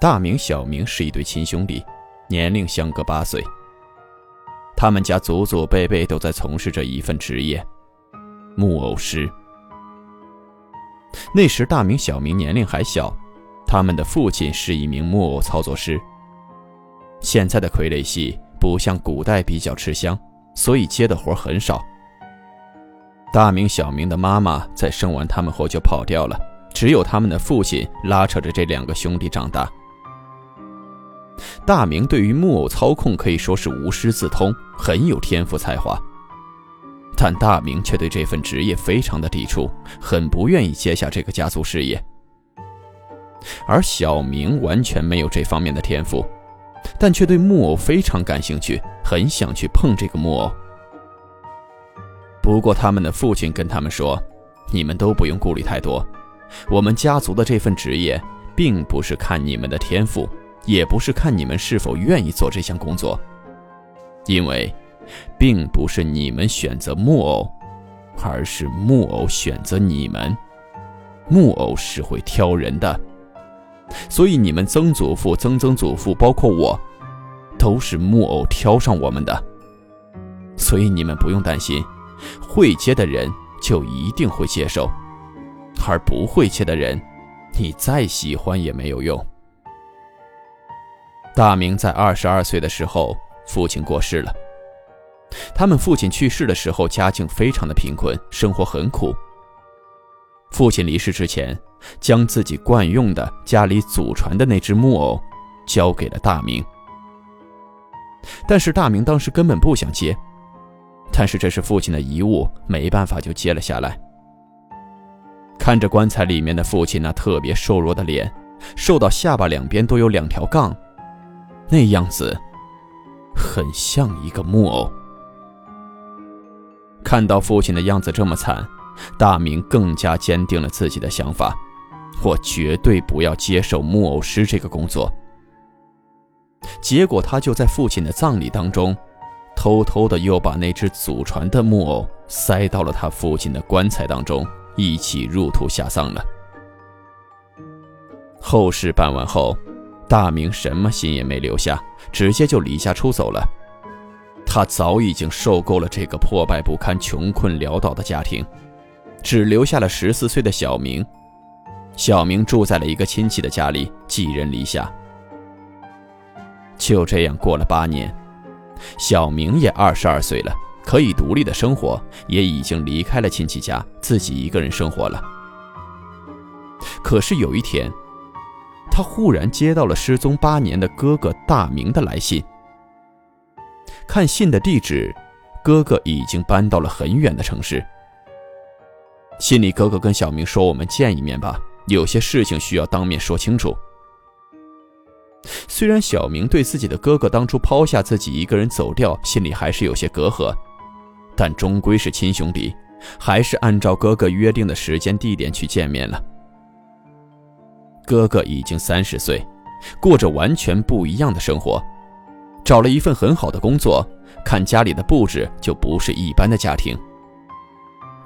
大明、小明是一对亲兄弟，年龄相隔八岁。他们家祖祖辈辈都在从事着一份职业——木偶师。那时，大明、小明年龄还小，他们的父亲是一名木偶操作师。现在的傀儡戏不像古代比较吃香，所以接的活很少。大明、小明的妈妈在生完他们后就跑掉了，只有他们的父亲拉扯着这两个兄弟长大。大明对于木偶操控可以说是无师自通，很有天赋才华。但大明却对这份职业非常的抵触，很不愿意接下这个家族事业。而小明完全没有这方面的天赋，但却对木偶非常感兴趣，很想去碰这个木偶。不过他们的父亲跟他们说：“你们都不用顾虑太多，我们家族的这份职业，并不是看你们的天赋。”也不是看你们是否愿意做这项工作，因为，并不是你们选择木偶，而是木偶选择你们。木偶是会挑人的，所以你们曾祖父、曾曾祖父，包括我，都是木偶挑上我们的。所以你们不用担心，会接的人就一定会接受，而不会接的人，你再喜欢也没有用。大明在二十二岁的时候，父亲过世了。他们父亲去世的时候，家境非常的贫困，生活很苦。父亲离世之前，将自己惯用的家里祖传的那只木偶交给了大明。但是大明当时根本不想接，但是这是父亲的遗物，没办法就接了下来。看着棺材里面的父亲那特别瘦弱的脸，瘦到下巴两边都有两条杠。那样子，很像一个木偶。看到父亲的样子这么惨，大明更加坚定了自己的想法：我绝对不要接受木偶师这个工作。结果他就在父亲的葬礼当中，偷偷的又把那只祖传的木偶塞到了他父亲的棺材当中，一起入土下葬了。后事办完后。大明什么心也没留下，直接就离家出走了。他早已经受够了这个破败不堪、穷困潦倒的家庭，只留下了十四岁的小明。小明住在了一个亲戚的家里，寄人篱下。就这样过了八年，小明也二十二岁了，可以独立的生活，也已经离开了亲戚家，自己一个人生活了。可是有一天，他忽然接到了失踪八年的哥哥大明的来信。看信的地址，哥哥已经搬到了很远的城市。信里哥哥跟小明说：“我们见一面吧，有些事情需要当面说清楚。”虽然小明对自己的哥哥当初抛下自己一个人走掉，心里还是有些隔阂，但终归是亲兄弟，还是按照哥哥约定的时间地点去见面了。哥哥已经三十岁，过着完全不一样的生活，找了一份很好的工作，看家里的布置就不是一般的家庭。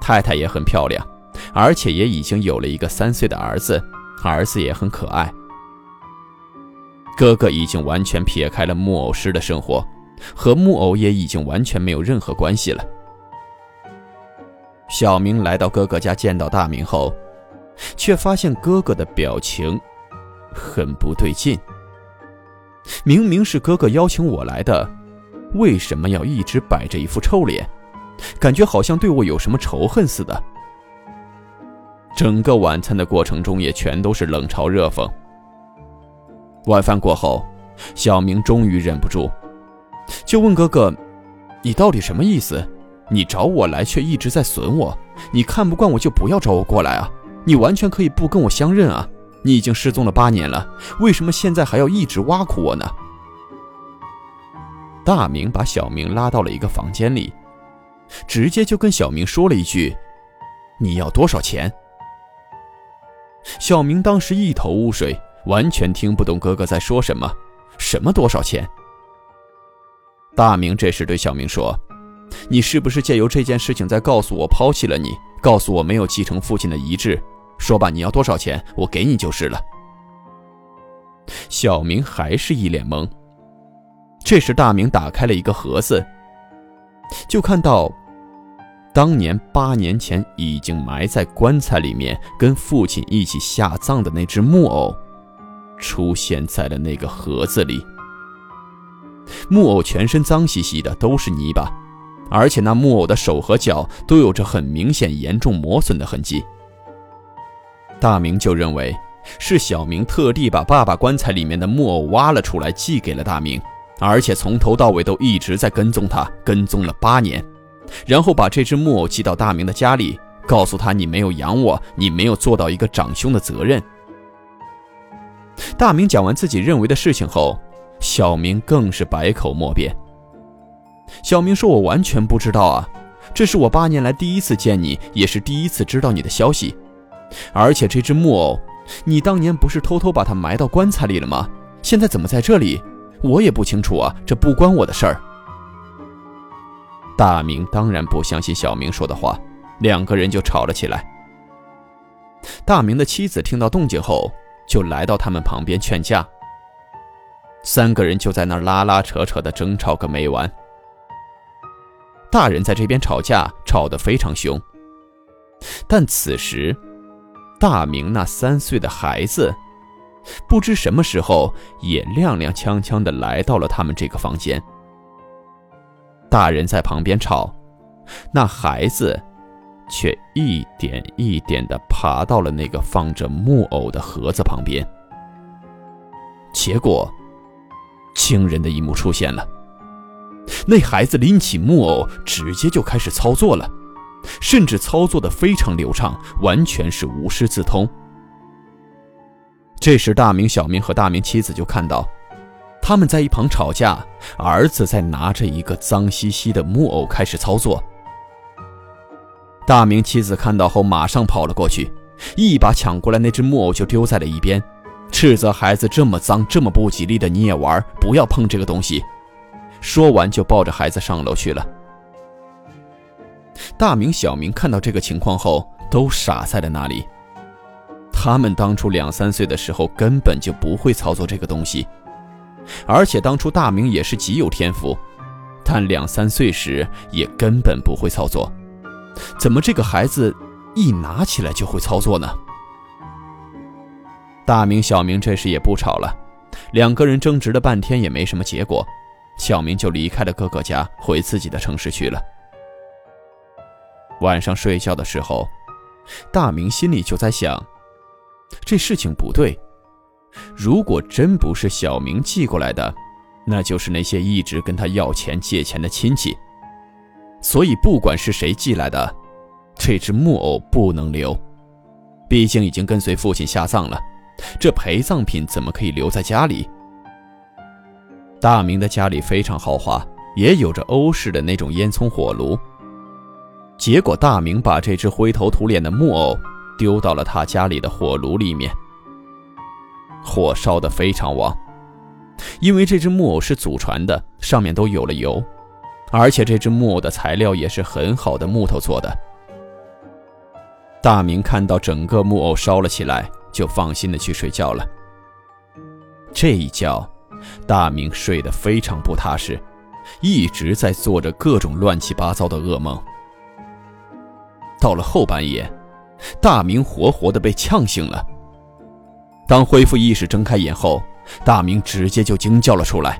太太也很漂亮，而且也已经有了一个三岁的儿子，儿子也很可爱。哥哥已经完全撇开了木偶师的生活，和木偶也已经完全没有任何关系了。小明来到哥哥家，见到大明后。却发现哥哥的表情很不对劲。明明是哥哥邀请我来的，为什么要一直摆着一副臭脸？感觉好像对我有什么仇恨似的。整个晚餐的过程中也全都是冷嘲热讽。晚饭过后，小明终于忍不住，就问哥哥：“你到底什么意思？你找我来却一直在损我，你看不惯我就不要找我过来啊！你完全可以不跟我相认啊！你已经失踪了八年了，为什么现在还要一直挖苦我呢？大明把小明拉到了一个房间里，直接就跟小明说了一句：“你要多少钱？”小明当时一头雾水，完全听不懂哥哥在说什么。什么多少钱？大明这时对小明说：“你是不是借由这件事情在告诉我抛弃了你，告诉我没有继承父亲的遗志？说吧，你要多少钱，我给你就是了。”小明还是一脸懵。这时，大明打开了一个盒子，就看到当年八年前已经埋在棺材里面，跟父亲一起下葬的那只木偶，出现在了那个盒子里。木偶全身脏兮兮的，都是泥巴，而且那木偶的手和脚都有着很明显、严重磨损的痕迹。大明就认为是小明特地把爸爸棺材里面的木偶挖了出来，寄给了大明。而且从头到尾都一直在跟踪他，跟踪了八年，然后把这只木偶寄到大明的家里，告诉他：“你没有养我，你没有做到一个长兄的责任。”大明讲完自己认为的事情后，小明更是百口莫辩。小明说：“我完全不知道啊，这是我八年来第一次见你，也是第一次知道你的消息。而且这只木偶，你当年不是偷偷把它埋到棺材里了吗？现在怎么在这里？”我也不清楚啊，这不关我的事儿。大明当然不相信小明说的话，两个人就吵了起来。大明的妻子听到动静后，就来到他们旁边劝架。三个人就在那拉拉扯扯的争吵个没完。大人在这边吵架，吵得非常凶。但此时，大明那三岁的孩子。不知什么时候也踉踉跄跄地来到了他们这个房间。大人在旁边吵，那孩子却一点一点地爬到了那个放着木偶的盒子旁边。结果，惊人的一幕出现了：那孩子拎起木偶，直接就开始操作了，甚至操作的非常流畅，完全是无师自通。这时，大明、小明和大明妻子就看到，他们在一旁吵架，儿子在拿着一个脏兮兮的木偶开始操作。大明妻子看到后，马上跑了过去，一把抢过来那只木偶就丢在了一边，斥责孩子这么脏、这么不吉利的你也玩，不要碰这个东西。说完就抱着孩子上楼去了。大明、小明看到这个情况后，都傻在了那里。他们当初两三岁的时候根本就不会操作这个东西，而且当初大明也是极有天赋，但两三岁时也根本不会操作。怎么这个孩子一拿起来就会操作呢？大明、小明这时也不吵了，两个人争执了半天也没什么结果，小明就离开了哥哥家，回自己的城市去了。晚上睡觉的时候，大明心里就在想。这事情不对，如果真不是小明寄过来的，那就是那些一直跟他要钱借钱的亲戚。所以不管是谁寄来的，这只木偶不能留，毕竟已经跟随父亲下葬了，这陪葬品怎么可以留在家里？大明的家里非常豪华，也有着欧式的那种烟囱火炉。结果大明把这只灰头土脸的木偶。丢到了他家里的火炉里面，火烧得非常旺。因为这只木偶是祖传的，上面都有了油，而且这只木偶的材料也是很好的木头做的。大明看到整个木偶烧了起来，就放心的去睡觉了。这一觉，大明睡得非常不踏实，一直在做着各种乱七八糟的噩梦。到了后半夜。大明活活的被呛醒了。当恢复意识、睁开眼后，大明直接就惊叫了出来。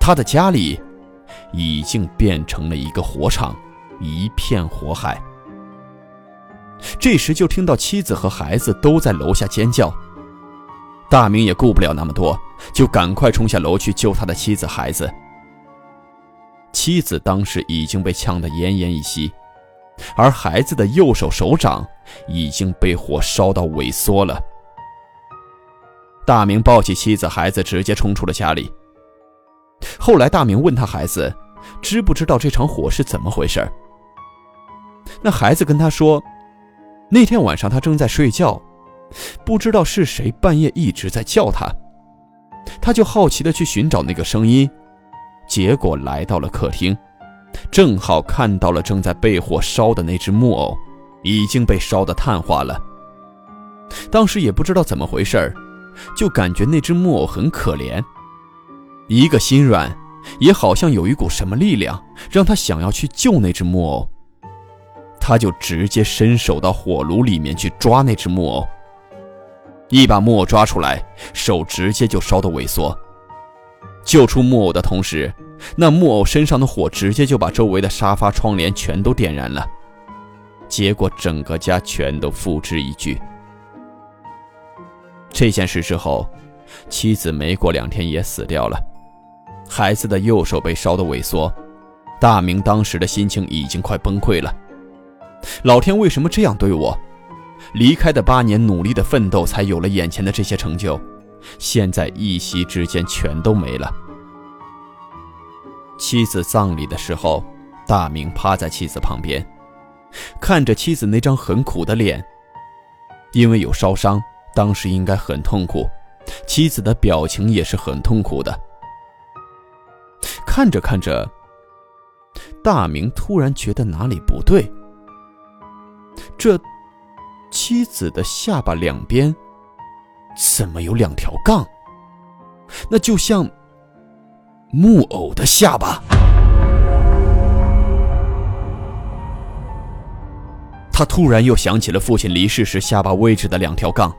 他的家里已经变成了一个火场，一片火海。这时就听到妻子和孩子都在楼下尖叫。大明也顾不了那么多，就赶快冲下楼去救他的妻子、孩子。妻子当时已经被呛得奄奄一息，而孩子的右手手掌已经被火烧到萎缩了。大明抱起妻子、孩子，直接冲出了家里。后来，大明问他孩子，知不知道这场火是怎么回事？那孩子跟他说，那天晚上他正在睡觉，不知道是谁半夜一直在叫他，他就好奇的去寻找那个声音，结果来到了客厅，正好看到了正在被火烧的那只木偶，已经被烧得碳化了。当时也不知道怎么回事就感觉那只木偶很可怜，一个心软，也好像有一股什么力量让他想要去救那只木偶。他就直接伸手到火炉里面去抓那只木偶，一把木偶抓出来，手直接就烧得萎缩。救出木偶的同时，那木偶身上的火直接就把周围的沙发、窗帘全都点燃了，结果整个家全都付之一炬。这件事之后，妻子没过两天也死掉了，孩子的右手被烧得萎缩，大明当时的心情已经快崩溃了。老天为什么这样对我？离开的八年努力的奋斗，才有了眼前的这些成就，现在一夕之间全都没了。妻子葬礼的时候，大明趴在妻子旁边，看着妻子那张很苦的脸，因为有烧伤。当时应该很痛苦，妻子的表情也是很痛苦的。看着看着，大明突然觉得哪里不对。这妻子的下巴两边怎么有两条杠？那就像木偶的下巴。他突然又想起了父亲离世时下巴位置的两条杠。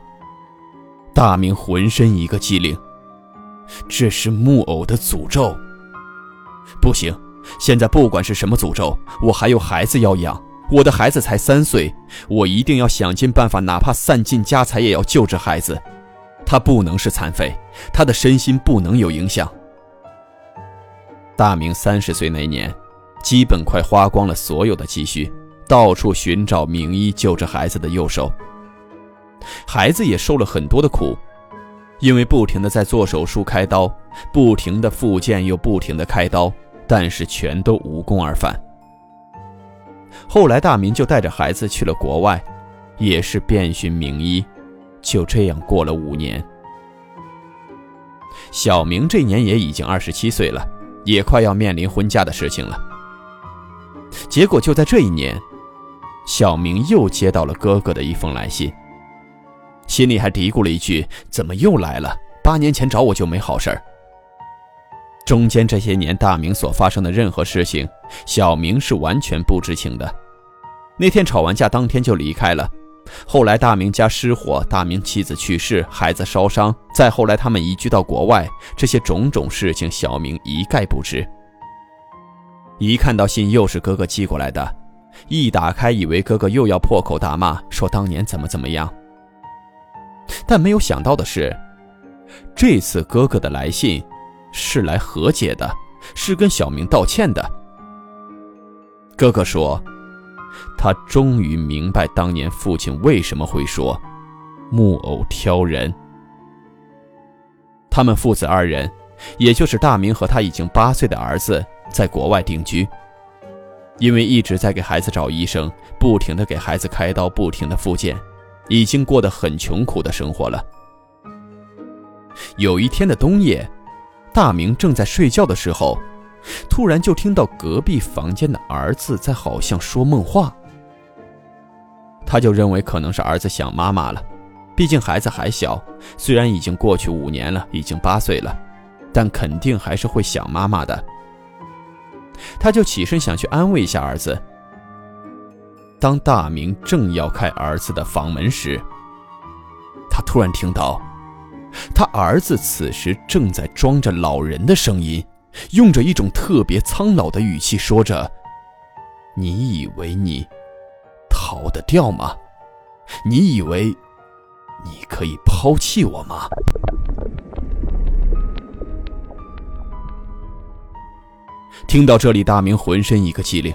大明浑身一个机灵，这是木偶的诅咒。不行，现在不管是什么诅咒，我还有孩子要养，我的孩子才三岁，我一定要想尽办法，哪怕散尽家财也要救这孩子。他不能是残废，他的身心不能有影响。大明三十岁那年，基本快花光了所有的积蓄，到处寻找名医救治孩子的右手。孩子也受了很多的苦，因为不停的在做手术开刀，不停的复健又不停的开刀，但是全都无功而返。后来大明就带着孩子去了国外，也是遍寻名医，就这样过了五年。小明这年也已经二十七岁了，也快要面临婚嫁的事情了。结果就在这一年，小明又接到了哥哥的一封来信。心里还嘀咕了一句：“怎么又来了？八年前找我就没好事儿。”中间这些年，大明所发生的任何事情，小明是完全不知情的。那天吵完架，当天就离开了。后来大明家失火，大明妻子去世，孩子烧伤，再后来他们移居到国外，这些种种事情，小明一概不知。一看到信又是哥哥寄过来的，一打开以为哥哥又要破口大骂，说当年怎么怎么样。但没有想到的是，这次哥哥的来信是来和解的，是跟小明道歉的。哥哥说，他终于明白当年父亲为什么会说“木偶挑人”。他们父子二人，也就是大明和他已经八岁的儿子，在国外定居，因为一直在给孩子找医生，不停的给孩子开刀，不停的复健。已经过得很穷苦的生活了。有一天的冬夜，大明正在睡觉的时候，突然就听到隔壁房间的儿子在好像说梦话。他就认为可能是儿子想妈妈了，毕竟孩子还小，虽然已经过去五年了，已经八岁了，但肯定还是会想妈妈的。他就起身想去安慰一下儿子。当大明正要开儿子的房门时，他突然听到，他儿子此时正在装着老人的声音，用着一种特别苍老的语气说着：“你以为你逃得掉吗？你以为你可以抛弃我吗？”听到这里，大明浑身一个激灵，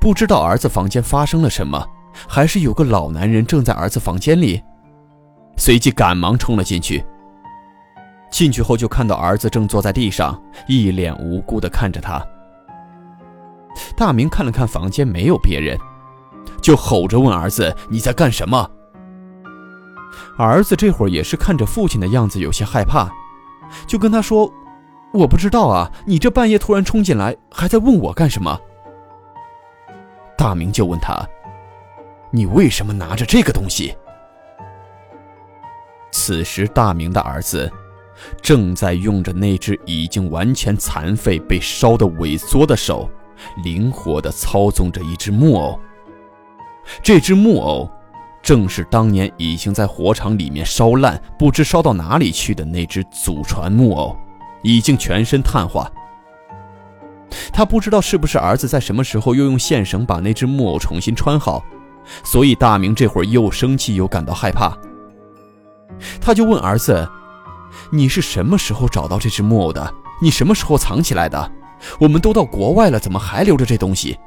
不知道儿子房间发生了什么，还是有个老男人正在儿子房间里。随即赶忙冲了进去。进去后就看到儿子正坐在地上，一脸无辜地看着他。大明看了看房间，没有别人，就吼着问儿子：“你在干什么？”儿子这会儿也是看着父亲的样子，有些害怕，就跟他说：“我不知道啊，你这半夜突然冲进来，还在问我干什么？”大明就问他：“你为什么拿着这个东西？”此时，大明的儿子正在用着那只已经完全残废、被烧得萎缩的手，灵活地操纵着一只木偶。这只木偶。正是当年已经在火场里面烧烂、不知烧到哪里去的那只祖传木偶，已经全身碳化。他不知道是不是儿子在什么时候又用线绳把那只木偶重新穿好，所以大明这会儿又生气又感到害怕。他就问儿子：“你是什么时候找到这只木偶的？你什么时候藏起来的？我们都到国外了，怎么还留着这东西？”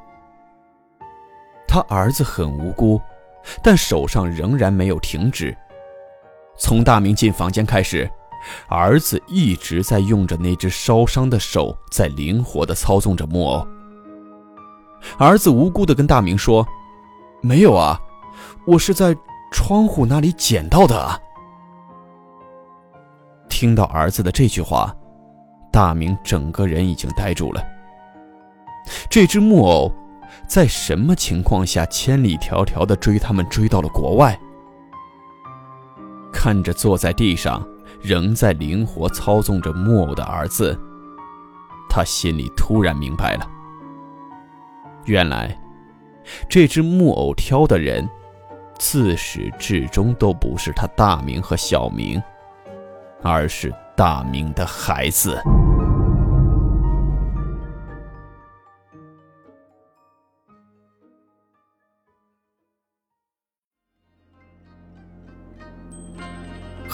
他儿子很无辜。但手上仍然没有停止。从大明进房间开始，儿子一直在用着那只烧伤的手，在灵活地操纵着木偶。儿子无辜地跟大明说：“没有啊，我是在窗户那里捡到的啊。”听到儿子的这句话，大明整个人已经呆住了。这只木偶。在什么情况下千里迢迢地追他们追到了国外？看着坐在地上仍在灵活操纵着木偶的儿子，他心里突然明白了：原来这只木偶挑的人，自始至终都不是他大明和小明，而是大明的孩子。